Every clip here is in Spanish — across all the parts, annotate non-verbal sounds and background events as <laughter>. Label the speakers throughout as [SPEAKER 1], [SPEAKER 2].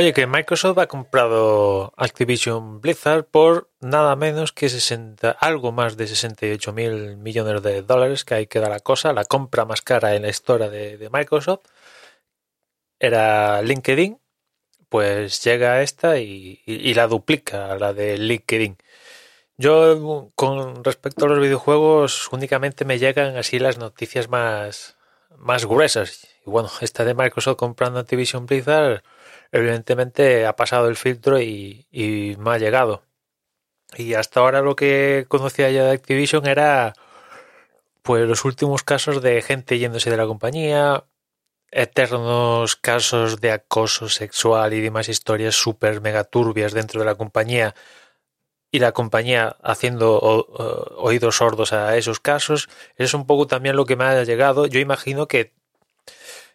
[SPEAKER 1] Oye, que Microsoft ha comprado Activision Blizzard por nada menos que 60, algo más de 68 mil millones de dólares, que hay que dar la cosa, la compra más cara en la historia de, Microsoft. Era LinkedIn, pues llega esta y, y, y la duplica, la de LinkedIn. Yo, con respecto a los videojuegos, únicamente me llegan así las noticias más, más gruesas. Y bueno, esta de Microsoft comprando Activision Blizzard evidentemente ha pasado el filtro y, y, me ha llegado. Y hasta ahora lo que conocía ya de Activision era pues los últimos casos de gente yéndose de la compañía, eternos casos de acoso sexual y demás historias súper mega turbias dentro de la compañía y la compañía haciendo oídos sordos a esos casos. Es un poco también lo que me ha llegado. Yo imagino que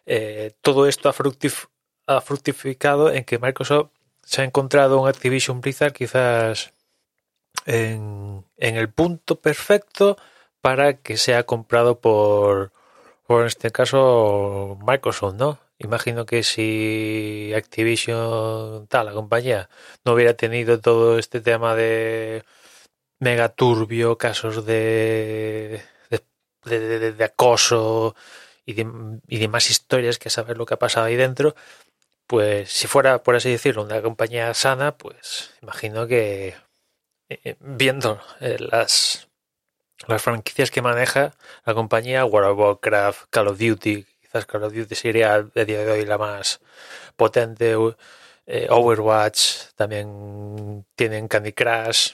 [SPEAKER 1] eh, todo esto ha fructificado en que Microsoft se ha encontrado un Activision Blizzard quizás en, en el punto perfecto para que sea comprado por, por en este caso Microsoft, ¿no? Imagino que si Activision, tal, la compañía, no hubiera tenido todo este tema de mega turbio, casos de, de, de, de, acoso y, y demás historias que saber lo que ha pasado ahí dentro, pues si fuera, por así decirlo, una compañía sana, pues imagino que eh, viendo eh, las, las franquicias que maneja la compañía, World of Warcraft, Call of Duty, quizás Call of Duty sería a día de hoy la más potente, eh, Overwatch, también tienen Candy Crush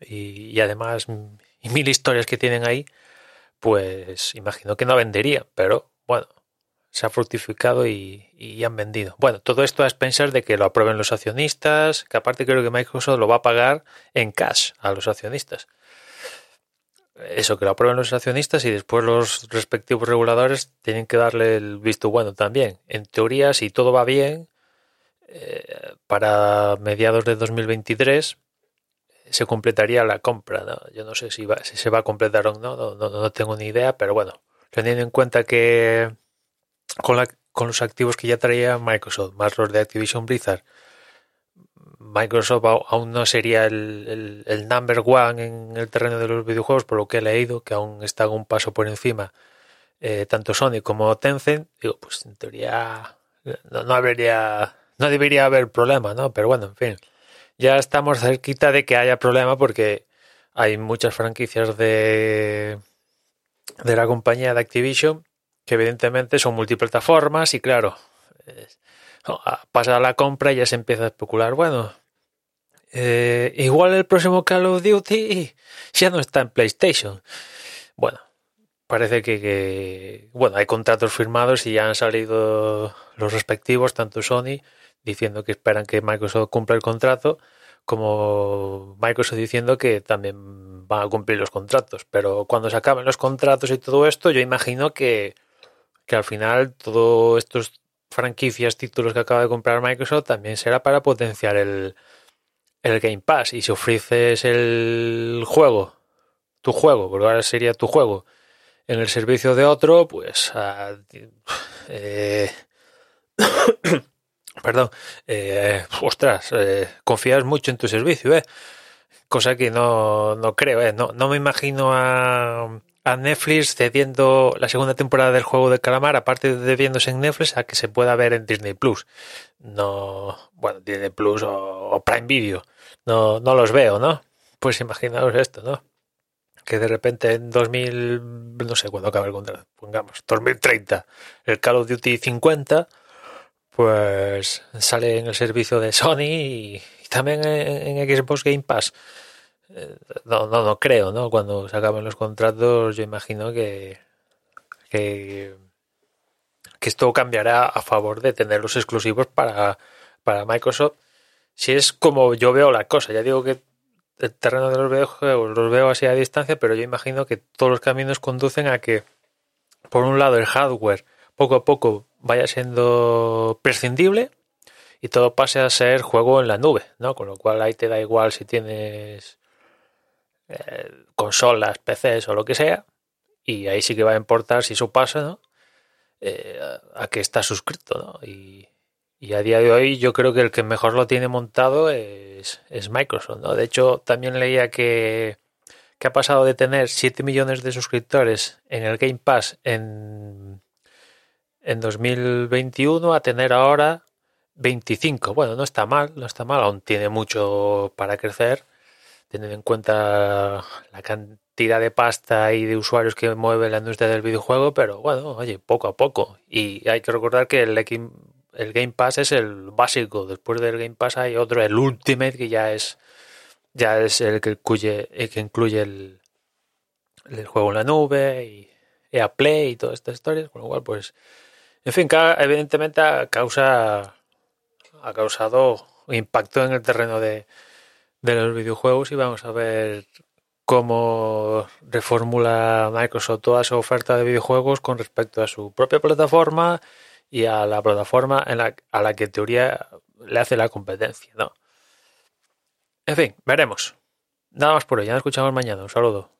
[SPEAKER 1] y, y además y mil historias que tienen ahí, pues imagino que no vendería, pero bueno, se ha fructificado y, y, han vendido. Bueno, todo esto a expensas de que lo aprueben los accionistas, que aparte creo que Microsoft lo va a pagar en cash a los accionistas. Eso, que lo aprueben los accionistas y después los respectivos reguladores tienen que darle el visto bueno también. En teoría, si todo va bien, eh, para mediados de 2023 se completaría la compra. ¿no? Yo no sé si, va, si se va a completar o no, no, no, no tengo ni idea, pero bueno, teniendo en cuenta que con, la, con los activos que ya traía Microsoft, más los de Activision Blizzard, Microsoft aún no sería el, el, el, number one en el terreno de los videojuegos, por lo que he leído, que aún está un paso por encima, eh, tanto Sony como Tencent, digo, pues en teoría no, no, habría, no debería haber problema, ¿no? Pero bueno, en fin, ya estamos cerquita de que haya problema porque hay muchas franquicias de, de la compañía de Activision que evidentemente son multiplataformas y claro, pasa la compra y ya se empieza a especular, bueno, eh, igual el próximo Call of Duty ya no está en PlayStation. Bueno, parece que, que, bueno, hay contratos firmados y ya han salido los respectivos, tanto Sony diciendo que esperan que Microsoft cumpla el contrato, como Microsoft diciendo que también van a cumplir los contratos. Pero cuando se acaben los contratos y todo esto, yo imagino que que al final todos estos franquicias, títulos que acaba de comprar Microsoft también será para potenciar el, el Game Pass. Y si ofreces el juego, tu juego, porque ahora sería tu juego, en el servicio de otro, pues... Uh, eh, <coughs> perdón, eh, ostras, eh, confías mucho en tu servicio, ¿eh? Cosa que no, no creo, ¿eh? No, no me imagino a a Netflix cediendo la segunda temporada del juego de calamar, aparte de viéndose en Netflix, a que se pueda ver en Disney Plus. No, bueno, Disney Plus o, Prime Video. No, no los veo, ¿no? Pues imaginaos esto, ¿no? Que de repente en 2000, no sé cuándo acaba el contrato, pongamos, 2030, el Call of Duty 50, pues sale en el servicio de Sony y, y también en, en Xbox Game Pass no, no, no creo, ¿no? Cuando se acaben los contratos, yo imagino que, que, que esto cambiará a favor de tener los exclusivos para, para Microsoft. Si es como yo veo la cosa, ya digo que el terreno de los videojuegos los veo así a distancia, pero yo imagino que todos los caminos conducen a que, por un lado, el hardware poco a poco vaya siendo prescindible y todo pase a ser juego en la nube, ¿no? Con lo cual ahí te da igual si tienes eh, consolas, PCs o lo que sea, y ahí sí que va a importar si eso pasa, ¿no? Eh, a que está suscrito, ¿no? Y, a día de hoy yo creo que el que mejor lo tiene montado es, es Microsoft, ¿no? De hecho, también leía que, que ha pasado de tener 7 millones de suscriptores en el Game Pass en, en 2021 a tener ahora 25. Bueno, no está mal, no está mal, aún tiene mucho para crecer, teniendo en cuenta la cantidad de pasta y de usuarios que mueve la industria del videojuego, pero bueno, oye, poco a poco. Y hay que recordar que el, el Game Pass es el básico, después del Game Pass hay otro, el Ultimate, que ya es ya es el que incluye el, que incluye el, el juego en la nube y EA Play y todas estas historias, con lo cual pues en fin, evidentemente causa ha causado impacto en el terreno de, de los videojuegos y vamos a ver cómo reformula Microsoft toda su oferta de videojuegos con respecto a su propia plataforma y a la plataforma en la, a la que en teoría le hace la competencia, ¿no? En fin, veremos. Nada más por hoy. Ya nos escuchamos mañana. Un saludo.